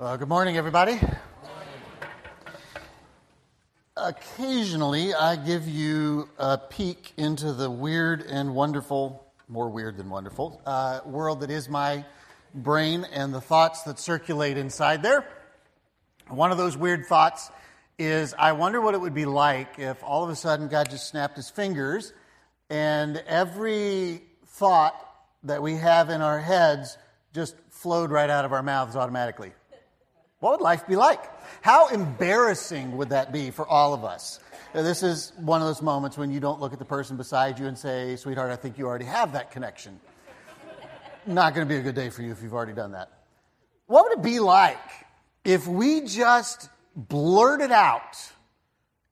Uh, good morning, everybody. Occasionally, I give you a peek into the weird and wonderful, more weird than wonderful, uh, world that is my brain and the thoughts that circulate inside there. One of those weird thoughts is I wonder what it would be like if all of a sudden God just snapped his fingers and every thought that we have in our heads just flowed right out of our mouths automatically. What would life be like? How embarrassing would that be for all of us? This is one of those moments when you don't look at the person beside you and say, Sweetheart, I think you already have that connection. Not going to be a good day for you if you've already done that. What would it be like if we just blurted out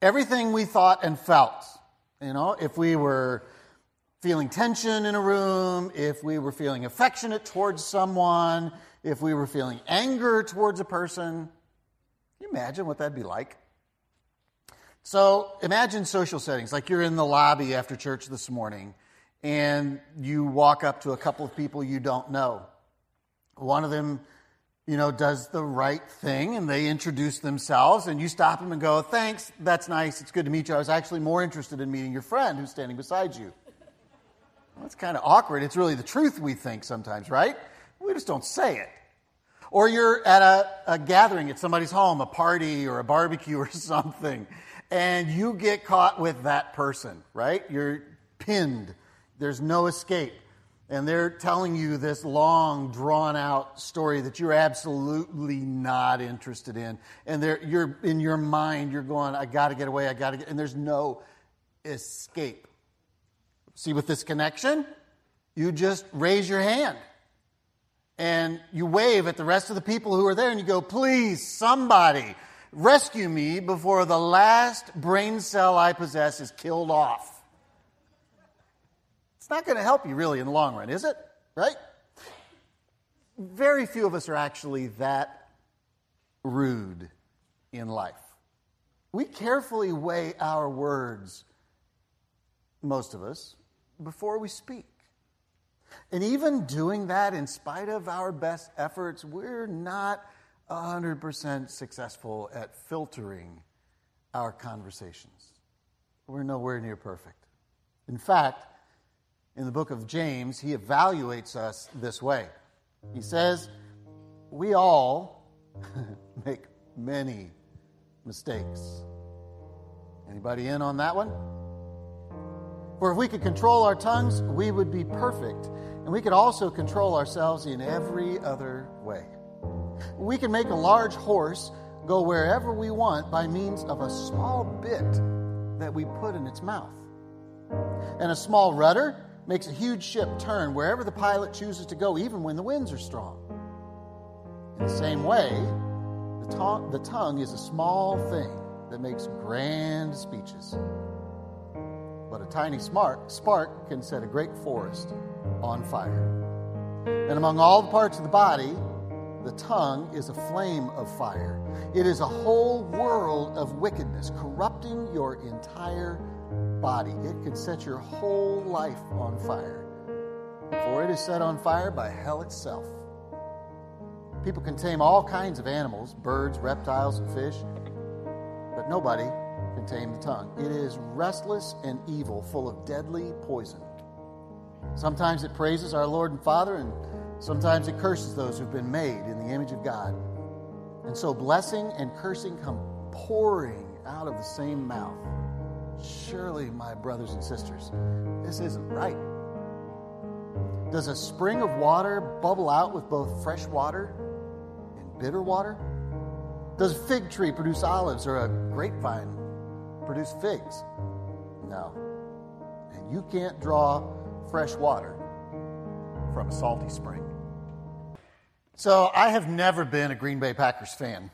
everything we thought and felt? You know, if we were feeling tension in a room, if we were feeling affectionate towards someone, if we were feeling anger towards a person. Can you imagine what that'd be like? So imagine social settings, like you're in the lobby after church this morning and you walk up to a couple of people you don't know. One of them, you know, does the right thing and they introduce themselves and you stop them and go, thanks, that's nice, it's good to meet you. I was actually more interested in meeting your friend who's standing beside you. Well, that's kind of awkward. It's really the truth we think sometimes, right? We just don't say it. Or you're at a, a, gathering at somebody's home, a party or a barbecue or something, and you get caught with that person, right? You're pinned. There's no escape. And they're telling you this long, drawn out story that you're absolutely not interested in. And you're in your mind, you're going, I got to get away, I got to get, and there's no escape. See, with this connection, you just raise your hand and you wave at the rest of the people who are there and you go, please, somebody, rescue me before the last brain cell I possess is killed off. It's not going to help you really in the long run, is it? Right? Very few of us are actually that rude in life. We carefully weigh our words, most of us, before we speak. And even doing that, in spite of our best efforts, we're not 100% successful at filtering our conversations. We're nowhere near perfect. In fact, in the book of James, he evaluates us this way. He says, We all make many mistakes. Anybody in on that one? For if we could control our tongues, we would be perfect. And we could also control ourselves in every other way. We can make a large horse go wherever we want by means of a small bit that we put in its mouth. And a small rudder makes a huge ship turn wherever the pilot chooses to go, even when the winds are strong. In the same way, the, tongue, the tongue is a small thing that makes grand speeches tiny smart spark can set a great forest on fire. And among all the parts of the body, the tongue is a flame of fire. It is a whole world of wickedness, corrupting your entire body. It can set your whole life on fire, for it is set on fire by hell itself. People can tame all kinds of animals birds, reptiles, and fish but nobody can tame the tongue. It is restless and evil, full of deadly poison. Sometimes it praises our Lord and Father, and sometimes it curses those who've been made in the image of God. And so blessing and cursing come pouring out of the same mouth. Surely, my brothers and sisters, this isn't right. Does a spring of water bubble out with both fresh water and bitter water? Does a fig tree produce olives or a grapevine produce figs? No. And you can't draw fresh water from a salty spring. So I have never been a Green Bay Packers fan.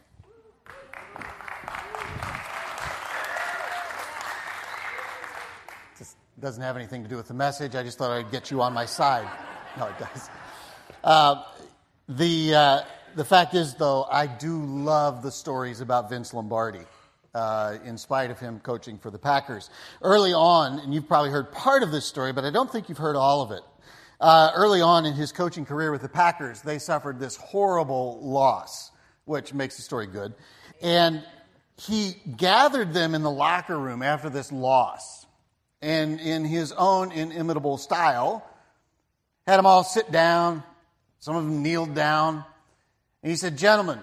Just doesn't have anything to do with the message. I just thought I'd get you on my side. No, it does. Uh, the. Uh, the fact is, though, I do love the stories about Vince Lombardi. Uh, in spite of him coaching for the Packers. Early on, and you've probably heard part of this story, but I don't think you've heard all of it. Uh, early on in his coaching career with the Packers, they suffered this horrible loss which makes the story good. And he gathered them in the locker room after this loss. And in his own inimitable style, had them all sit down. Some of them kneeled down. And he said, Gentlemen,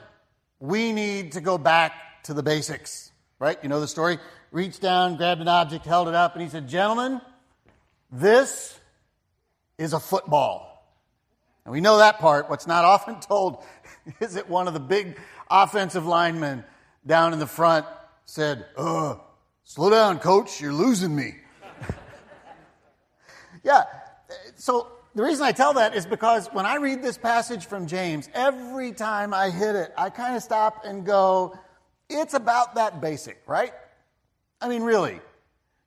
we need to go back to the basics. Right? You know the story? Reached down, grabbed an object, held it up, and he said, Gentlemen, this is a football. And we know that part. What's not often told is that one of the big offensive linemen down in the front said, uh, slow down, coach, you're losing me. yeah, so the reason I tell that is because when I read this passage from James, every time I hit it, I kind of stop and go, it's about that basic, right? I mean, really,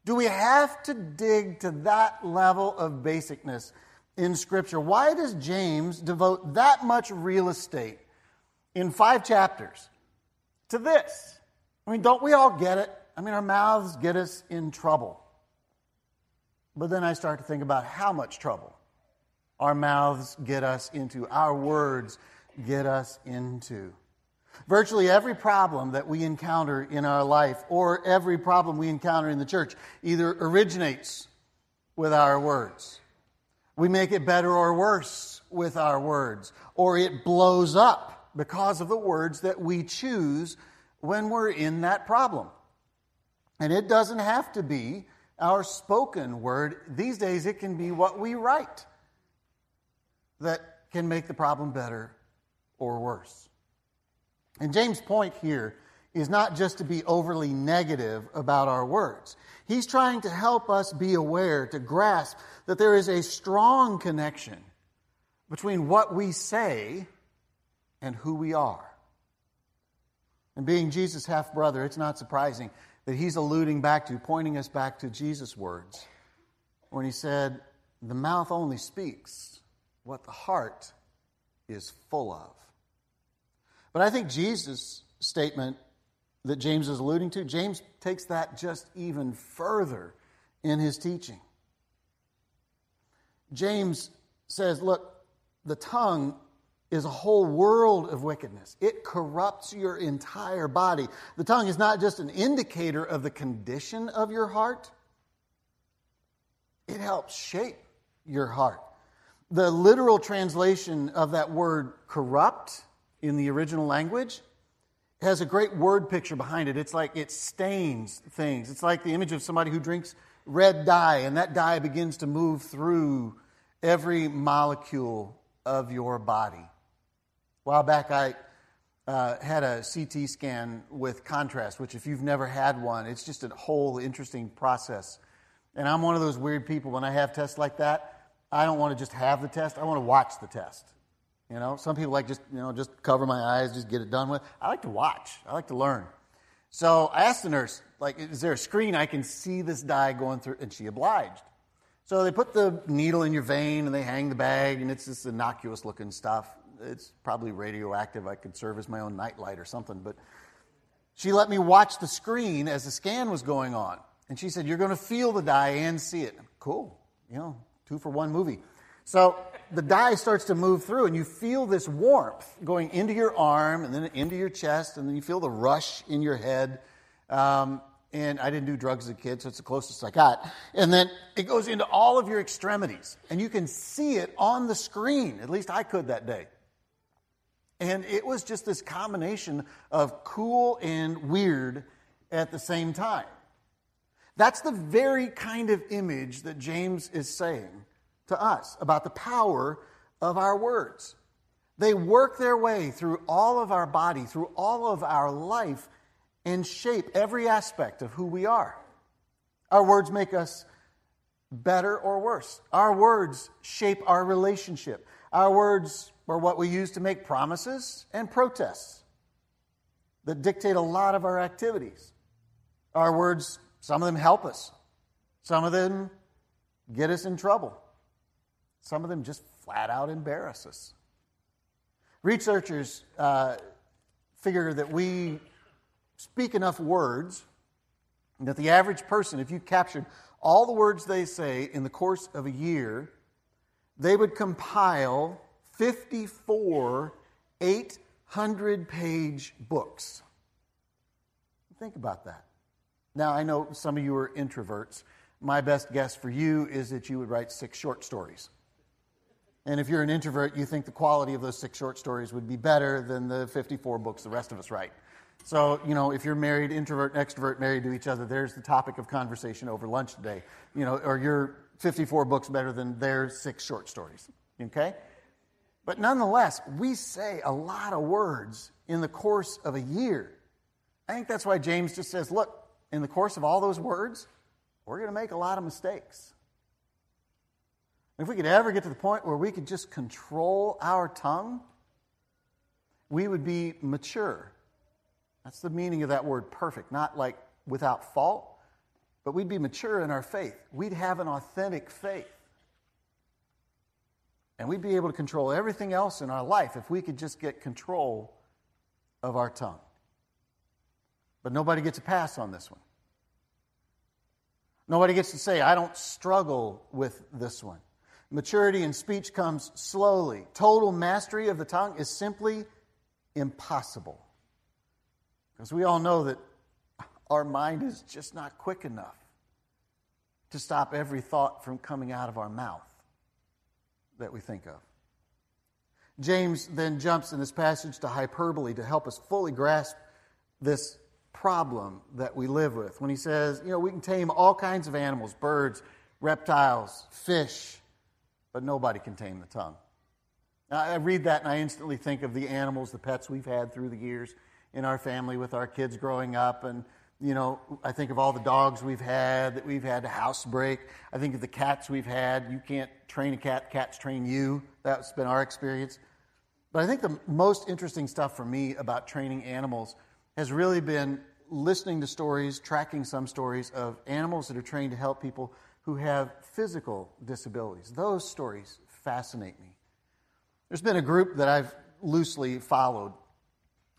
do we have to dig to that level of basicness in Scripture? Why does James devote that much real estate in five chapters to this? I mean, don't we all get it? I mean, our mouths get us in trouble. But then I start to think about how much trouble our mouths get us into, our words get us into. Virtually every problem that we encounter in our life, or every problem we encounter in the church, either originates with our words. We make it better or worse with our words, or it blows up because of the words that we choose when we're in that problem. And it doesn't have to be our spoken word. These days, it can be what we write that can make the problem better or worse. And James' point here is not just to be overly negative about our words. He's trying to help us be aware, to grasp that there is a strong connection between what we say and who we are. And being Jesus' half brother, it's not surprising that he's alluding back to, pointing us back to Jesus' words when he said, The mouth only speaks what the heart is full of. But I think Jesus' statement that James is alluding to, James takes that just even further in his teaching. James says, Look, the tongue is a whole world of wickedness. It corrupts your entire body. The tongue is not just an indicator of the condition of your heart, it helps shape your heart. The literal translation of that word corrupt in the original language it has a great word picture behind it. It's like it stains things. It's like the image of somebody who drinks red dye, and that dye begins to move through every molecule of your body. A while back, I uh, had a CT scan with contrast, which, if you've never had one, it's just a whole interesting process. And I'm one of those weird people when I have tests like that. I don't want to just have the test, I want to watch the test. You know, some people like just, you know, just cover my eyes, just get it done with. I like to watch. I like to learn. So I asked the nurse, like, is there a screen I can see this dye going through? And she obliged. So they put the needle in your vein and they hang the bag, and it's this innocuous looking stuff. It's probably radioactive. I could serve as my own nightlight or something. But she let me watch the screen as the scan was going on. And she said, You're going to feel the dye and see it. Cool. You know, two for one movie. So the dye starts to move through, and you feel this warmth going into your arm and then into your chest, and then you feel the rush in your head. Um, and I didn't do drugs as a kid, so it's the closest I got. And then it goes into all of your extremities, and you can see it on the screen. At least I could that day. And it was just this combination of cool and weird at the same time. That's the very kind of image that James is saying to us about the power of our words. They work their way through all of our body, through all of our life, and shape every aspect of who we are. Our words make us better or worse. Our words shape our relationship. Our words are what we use to make promises and protests that dictate a lot of our activities. Our words some of them help us, some of them get us in trouble, some of them just flat out embarrass us. Researchers uh, figure that we speak enough words that the average person, if you captured all the words they say in the course of a year, they would compile 54 eight hundred page books. Think about that. Now, I know some of you are introverts. My best guess for you is that you would write six short stories. And if you're an introvert, you think the quality of those six short stories would be better than the 54 books the rest of us write. So, you know, if you're married, introvert and extrovert, married to each other, there's the topic of conversation over lunch today. You know, or you're 54 books better than their six short stories. Okay? But nonetheless, we say a lot of words in the course of a year. I think that's why James just says, look, in the course of all those words, we're going to make a lot of mistakes. If we could ever get to the point where we could just control our tongue, we would be mature. That's the meaning of that word perfect, not like without fault, but we'd be mature in our faith. We'd have an authentic faith. And we'd be able to control everything else in our life if we could just get control of our tongue. But nobody gets a pass on this one. Nobody gets to say, I don't struggle with this one. Maturity in speech comes slowly. Total mastery of the tongue is simply impossible. Because we all know that our mind is just not quick enough to stop every thought from coming out of our mouth that we think of. James then jumps in this passage to hyperbole to help us fully grasp this problem that we live with. When he says, you know, we can tame all kinds of animals, birds, reptiles, fish, but nobody can tame the tongue. Now, I read that and I instantly think of the animals, the pets we've had through the years in our family with our kids growing up and you know, I think of all the dogs we've had that we've had to housebreak. I think of the cats we've had. You can't train a cat, cats train you. That's been our experience. But I think the most interesting stuff for me about training animals has really been listening to stories, tracking some stories of animals that are trained to help people who have physical disabilities. Those stories fascinate me. There's been a group that I've loosely followed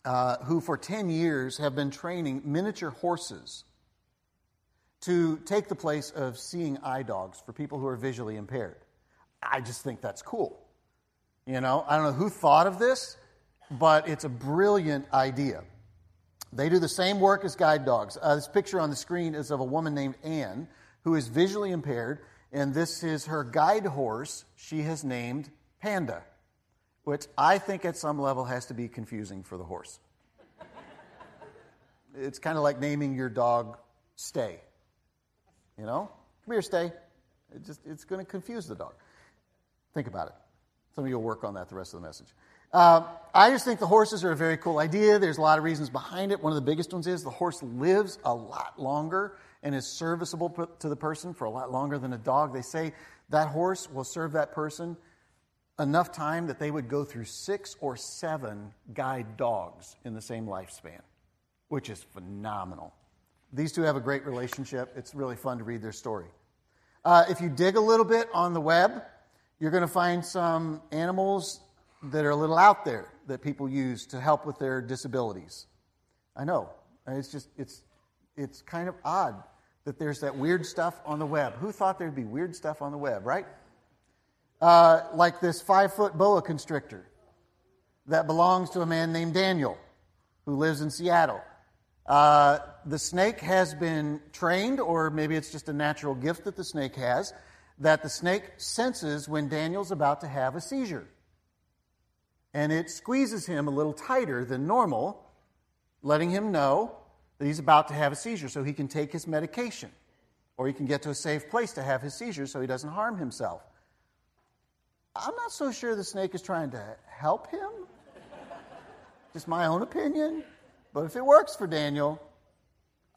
uh, who for 10 years have been training miniature horses to take the place of seeing eye dogs for people who are visually impaired. I just think that's cool. You know, I don't know who thought of this, but it's a brilliant idea. They do the same work as guide dogs. Uh, this picture on the screen is of a woman named Anne who is visually impaired, and this is her guide horse she has named Panda which I think at some level has to be confusing for the horse. it's kind of like naming your dog Stay. You know? Come here, Stay. It just, it's going to confuse the dog. Think about it. Some of you will work on that the rest of the message. Uh, I just think the horses are a very cool idea. There's a lot of reasons behind it. One of the biggest ones is the horse lives a lot longer and is serviceable to the person for a lot longer than a dog. They say that horse will serve that person enough time that they would go through six or seven guide dogs in the same lifespan, which is phenomenal. These two have a great relationship. It's really fun to read their story. Uh, if you dig a little bit on the web, you're going to find some animals that are a little out there that people use to help with their disabilities. I know. It's just, it's, it's kind of odd that there's that weird stuff on the web. Who thought there'd be weird stuff on the web, right? uh, like this five foot boa constrictor that belongs to a man named Daniel who lives in Seattle. Uh, the snake has been trained, or maybe it's just a natural gift that the snake has, that the snake senses when Daniel's about to have a seizure. And it squeezes him a little tighter than normal, letting him know that he's about to have a seizure so he can take his medication or he can get to a safe place to have his seizure so he doesn't harm himself. I'm not so sure the snake is trying to help him. Just my own opinion. But if it works for Daniel,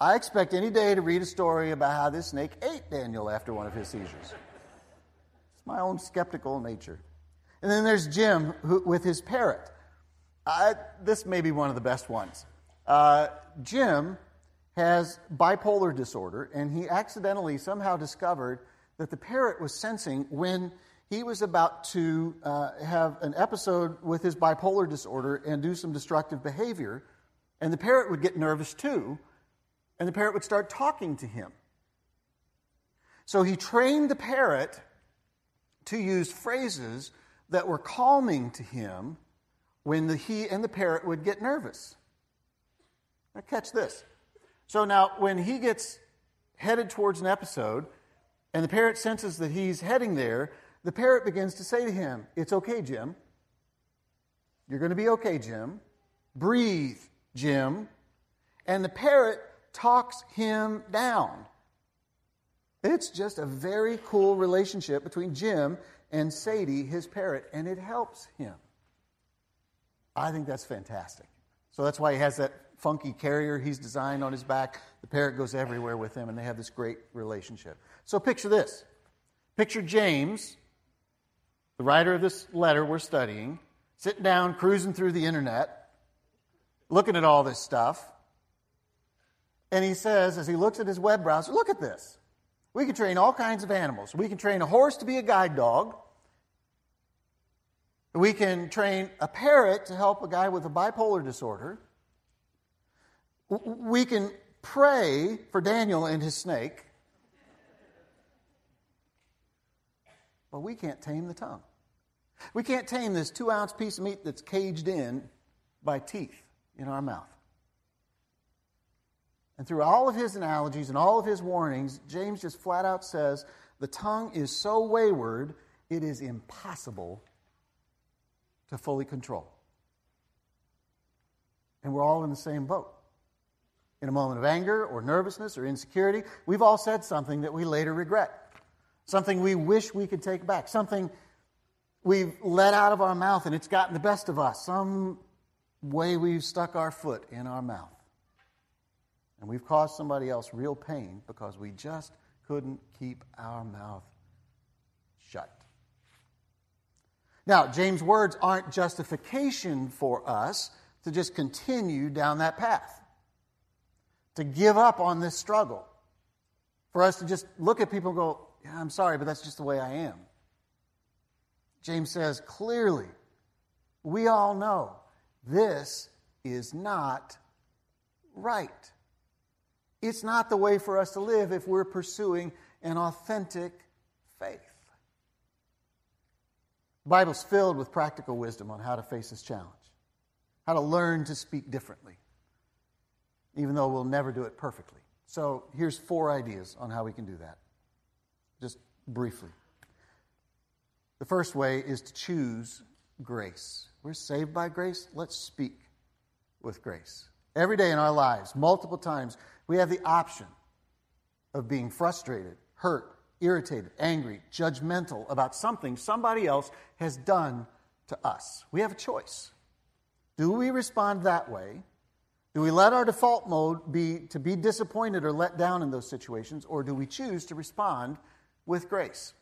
I expect any day to read a story about how this snake ate Daniel after one of his seizures. It's my own skeptical nature. And then there's Jim who, with his parrot. I, this may be one of the best ones. Uh, Jim has bipolar disorder, and he accidentally somehow discovered that the parrot was sensing when he was about to uh, have an episode with his bipolar disorder and do some destructive behavior. And the parrot would get nervous too, and the parrot would start talking to him. So he trained the parrot to use phrases that were calming to him when the, he and the parrot would get nervous. Now, catch this. So, now when he gets headed towards an episode and the parrot senses that he's heading there, the parrot begins to say to him, It's okay, Jim. You're going to be okay, Jim. Breathe, Jim. And the parrot talks him down. It's just a very cool relationship between Jim and Sadie, his parrot, and it helps him. I think that's fantastic. So that's why he has that funky carrier he's designed on his back. The parrot goes everywhere with him, and they have this great relationship. So picture this picture James, the writer of this letter we're studying, sitting down, cruising through the internet, looking at all this stuff. And he says, as he looks at his web browser, look at this. We can train all kinds of animals. We can train a horse to be a guide dog. We can train a parrot to help a guy with a bipolar disorder. We can pray for Daniel and his snake. But we can't tame the tongue. We can't tame this two ounce piece of meat that's caged in by teeth in our mouth. And through all of his analogies and all of his warnings, James just flat out says the tongue is so wayward, it is impossible to fully control. And we're all in the same boat. In a moment of anger or nervousness or insecurity, we've all said something that we later regret, something we wish we could take back, something we've let out of our mouth and it's gotten the best of us, some way we've stuck our foot in our mouth. And we've caused somebody else real pain because we just couldn't keep our mouth shut. Now, James' words aren't justification for us to just continue down that path, to give up on this struggle, for us to just look at people and go, Yeah, I'm sorry, but that's just the way I am. James says clearly, we all know this is not right. It's not the way for us to live if we're pursuing an authentic faith. The Bible's filled with practical wisdom on how to face this challenge, how to learn to speak differently, even though we'll never do it perfectly. So here's four ideas on how we can do that, just briefly. The first way is to choose grace. We're saved by grace. Let's speak with grace. Every day in our lives, multiple times, we have the option of being frustrated, hurt, irritated, angry, judgmental about something somebody else has done to us. We have a choice. Do we respond that way? Do we let our default mode be to be disappointed or let down in those situations, or do we choose to respond with grace?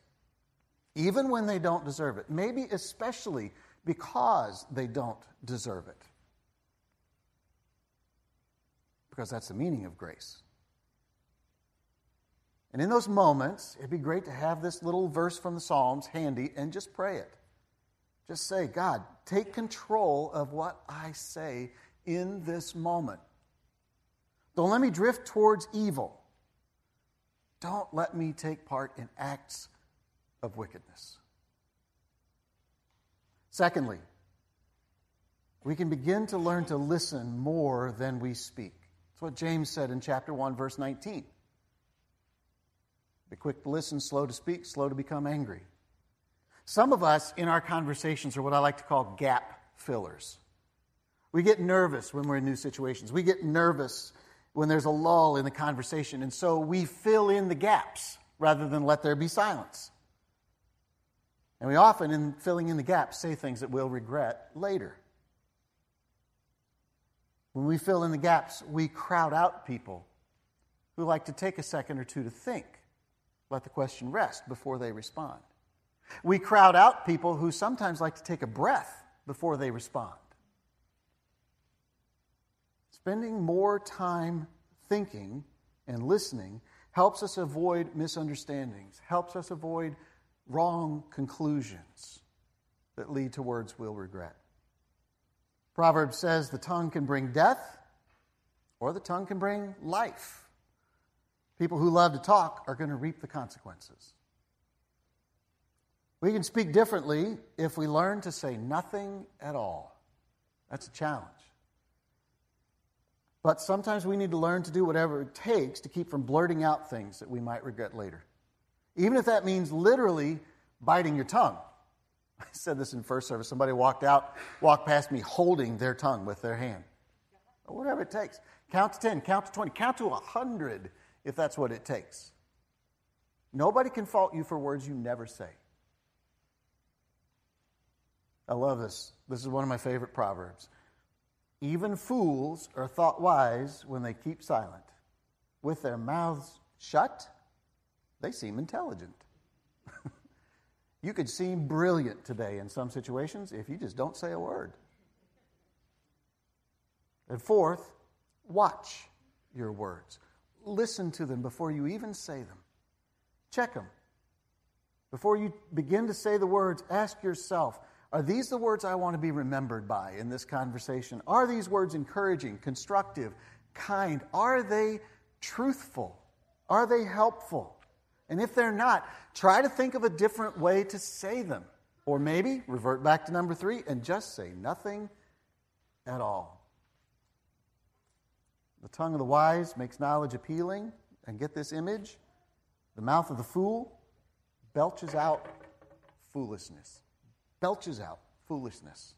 even when they don't deserve it, maybe especially because they don't deserve it. Because that's the meaning of grace. And in those moments, it'd be great to have this little verse from the Psalms handy and just pray it. Just say, God, take control of what I say in this moment. Don't let me drift towards evil. Don't let me take part in acts of wickedness. Secondly, we can begin to learn to listen more than we speak. That's what James said in chapter 1, verse 19. Be quick to listen, slow to speak, slow to become angry. Some of us in our conversations are what I like to call gap fillers. We get nervous when we're in new situations. We get nervous when there's a lull in the conversation, and so we fill in the gaps rather than let there be silence. And we often, in filling in the gaps, say things that we'll regret later. When we fill in the gaps, we crowd out people who like to take a second or two to think, let the question rest before they respond. We crowd out people who sometimes like to take a breath before they respond. Spending more time thinking and listening helps us avoid misunderstandings, helps us avoid wrong conclusions that lead to words we'll regret. Proverbs says the tongue can bring death or the tongue can bring life. People who love to talk are going to reap the consequences. We can speak differently if we learn to say nothing at all. That's a challenge. But sometimes we need to learn to do whatever it takes to keep from blurting out things that we might regret later. Even if that means literally biting your tongue. I said this in first service. Somebody walked out, walked past me holding their tongue with their hand. Whatever it takes. Count to 10, count to 20, count to 100 if that's what it takes. Nobody can fault you for words you never say. I love this. This is one of my favorite proverbs. Even fools are thought wise when they keep silent. With their mouths shut, they seem intelligent. you could seem brilliant today in some situations if you just don't say a word. And fourth, watch your words. Listen to them before you even say them. Check them. Before you begin to say the words, ask yourself are these the words I want to be remembered by in this conversation? Are these words encouraging, constructive, kind? Are they truthful? Are they helpful? And if they're not, try to think of a different way to say them. Or maybe revert back to number three and just say nothing at all. The tongue of the wise makes knowledge appealing. And get this image the mouth of the fool belches out foolishness. Belches out foolishness.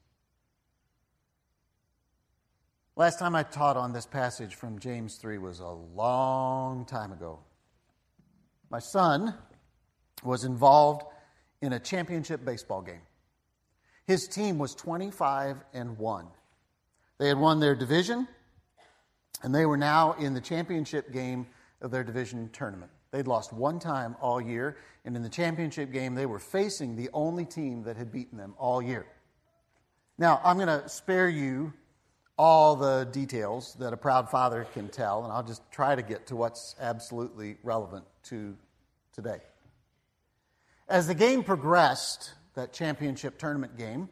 Last time I taught on this passage from James 3 was a long time ago. My son was involved in a championship baseball game. His team was 25 and 1. They had won their division, and they were now in the championship game of their division tournament. They'd lost one time all year, and in the championship game, they were facing the only team that had beaten them all year. Now, I'm going to spare you all the details that a proud father can tell, and I'll just try to get to what's absolutely relevant to today. As the game progressed, that championship tournament game,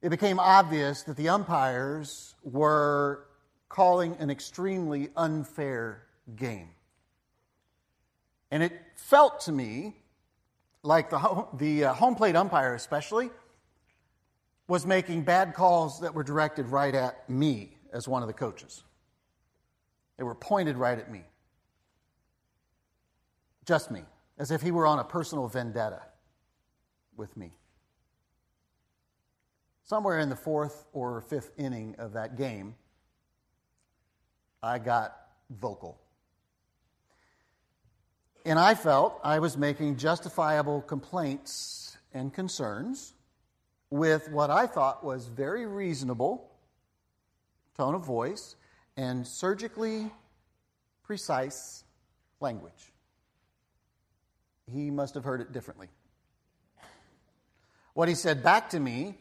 it became obvious that the umpires were calling an extremely unfair game. And it felt to me like the, the uh, home plate umpire, especially, was making bad calls that were directed right at me as one of the coaches. They were pointed right at me. Just me, as if he were on a personal vendetta with me. Somewhere in the fourth or fifth inning of that game, I got vocal. And I felt I was making justifiable complaints and concerns with what I thought was very reasonable tone of voice and surgically precise language. He must have heard it differently. What he said back to me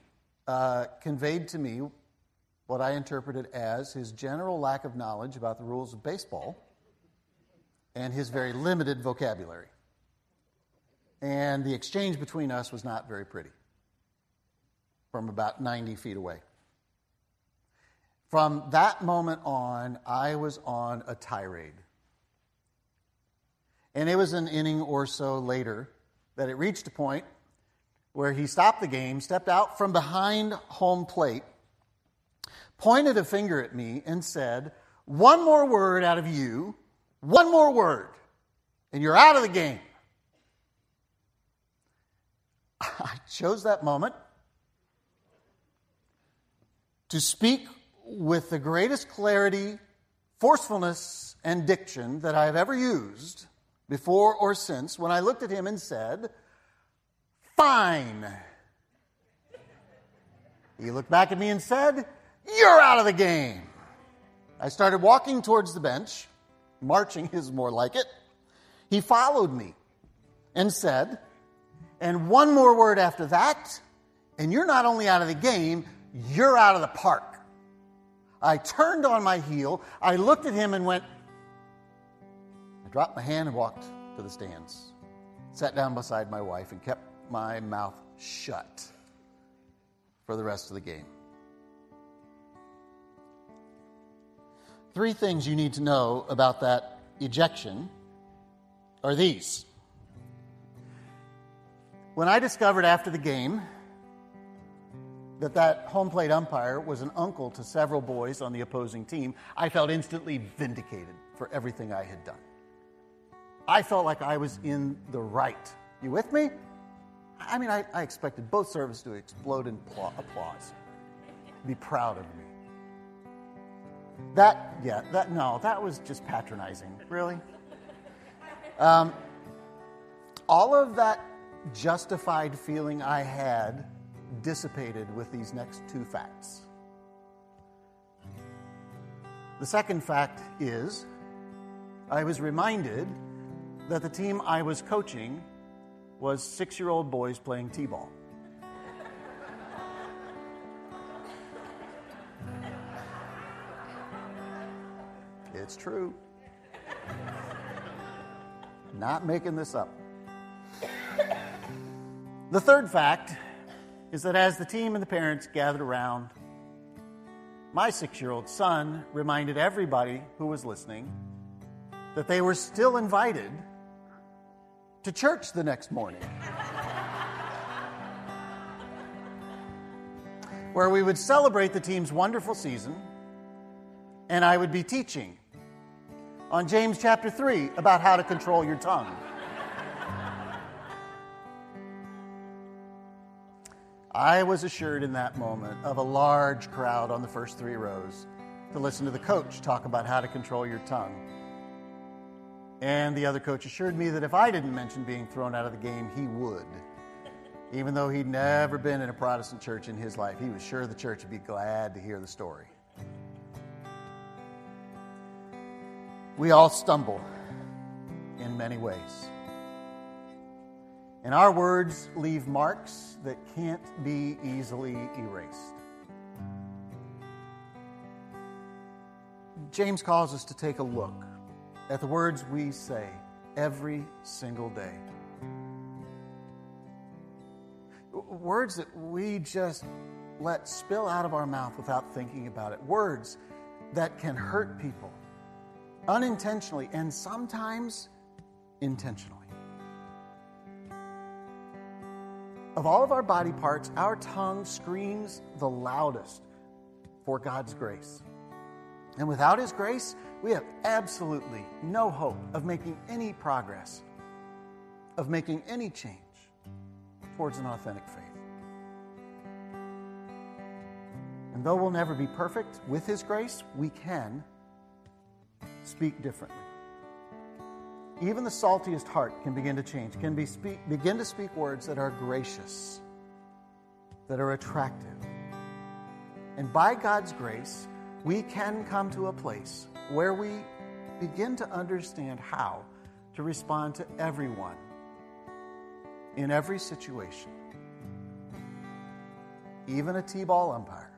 uh, conveyed to me what I interpreted as his general lack of knowledge about the rules of baseball and his very limited vocabulary. And the exchange between us was not very pretty from about 90 feet away. From that moment on, I was on a tirade. And it was an inning or so later that it reached a point where he stopped the game, stepped out from behind home plate, pointed a finger at me, and said, One more word out of you, one more word, and you're out of the game. I chose that moment to speak with the greatest clarity, forcefulness, and diction that I have ever used before or since when I looked at him and said, Fine. He looked back at me and said, You're out of the game. I started walking towards the bench marching is more like it. He followed me and said, and one more word after that, and you're not only out of the game, you're out of the park. I turned on my heel, I looked at him and went, I dropped my hand and walked to the stands, sat down beside my wife, and kept my mouth shut for the rest of the game. Three things you need to know about that ejection are these. When I discovered after the game that that home plate umpire was an uncle to several boys on the opposing team, I felt instantly vindicated for everything I had done. I felt like I was in the right. You with me? I mean, I, I expected both servers to explode in applause, be proud of me. That, yeah, that, no, that was just patronizing. Really? Um, all of that justified feeling I had dissipated with these next two facts. The second fact is I was reminded that the team I was coaching was six year old boys playing t ball. It's true. Not making this up. The third fact is that as the team and the parents gathered around, my six year old son reminded everybody who was listening that they were still invited to church the next morning. where we would celebrate the team's wonderful season, and I would be teaching on James chapter 3 about how to control your tongue. I was assured in that moment of a large crowd on the first three rows to listen to the coach talk about how to control your tongue. And the other coach assured me that if I didn't mention being thrown out of the game, he would. Even though he'd never been in a Protestant church in his life, he was sure the church would be glad to hear the story. We all stumble in many ways. And our words leave marks that can't be easily erased. James calls us to take a look at the words we say every single day. Words that we just let spill out of our mouth without thinking about it. Words that can hurt people unintentionally and sometimes intentionally. Of all of our body parts, our tongue screams the loudest for God's grace. And without His grace, we have absolutely no hope of making any progress, of making any change towards an authentic faith. And though we'll never be perfect, with His grace, we can speak differently. Even the saltiest heart can begin to change, can be speak, begin to speak words that are gracious, that are attractive. And by God's grace, we can come to a place where we begin to understand how to respond to everyone in every situation, even a T ball umpire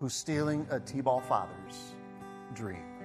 who's stealing a T ball father's dream.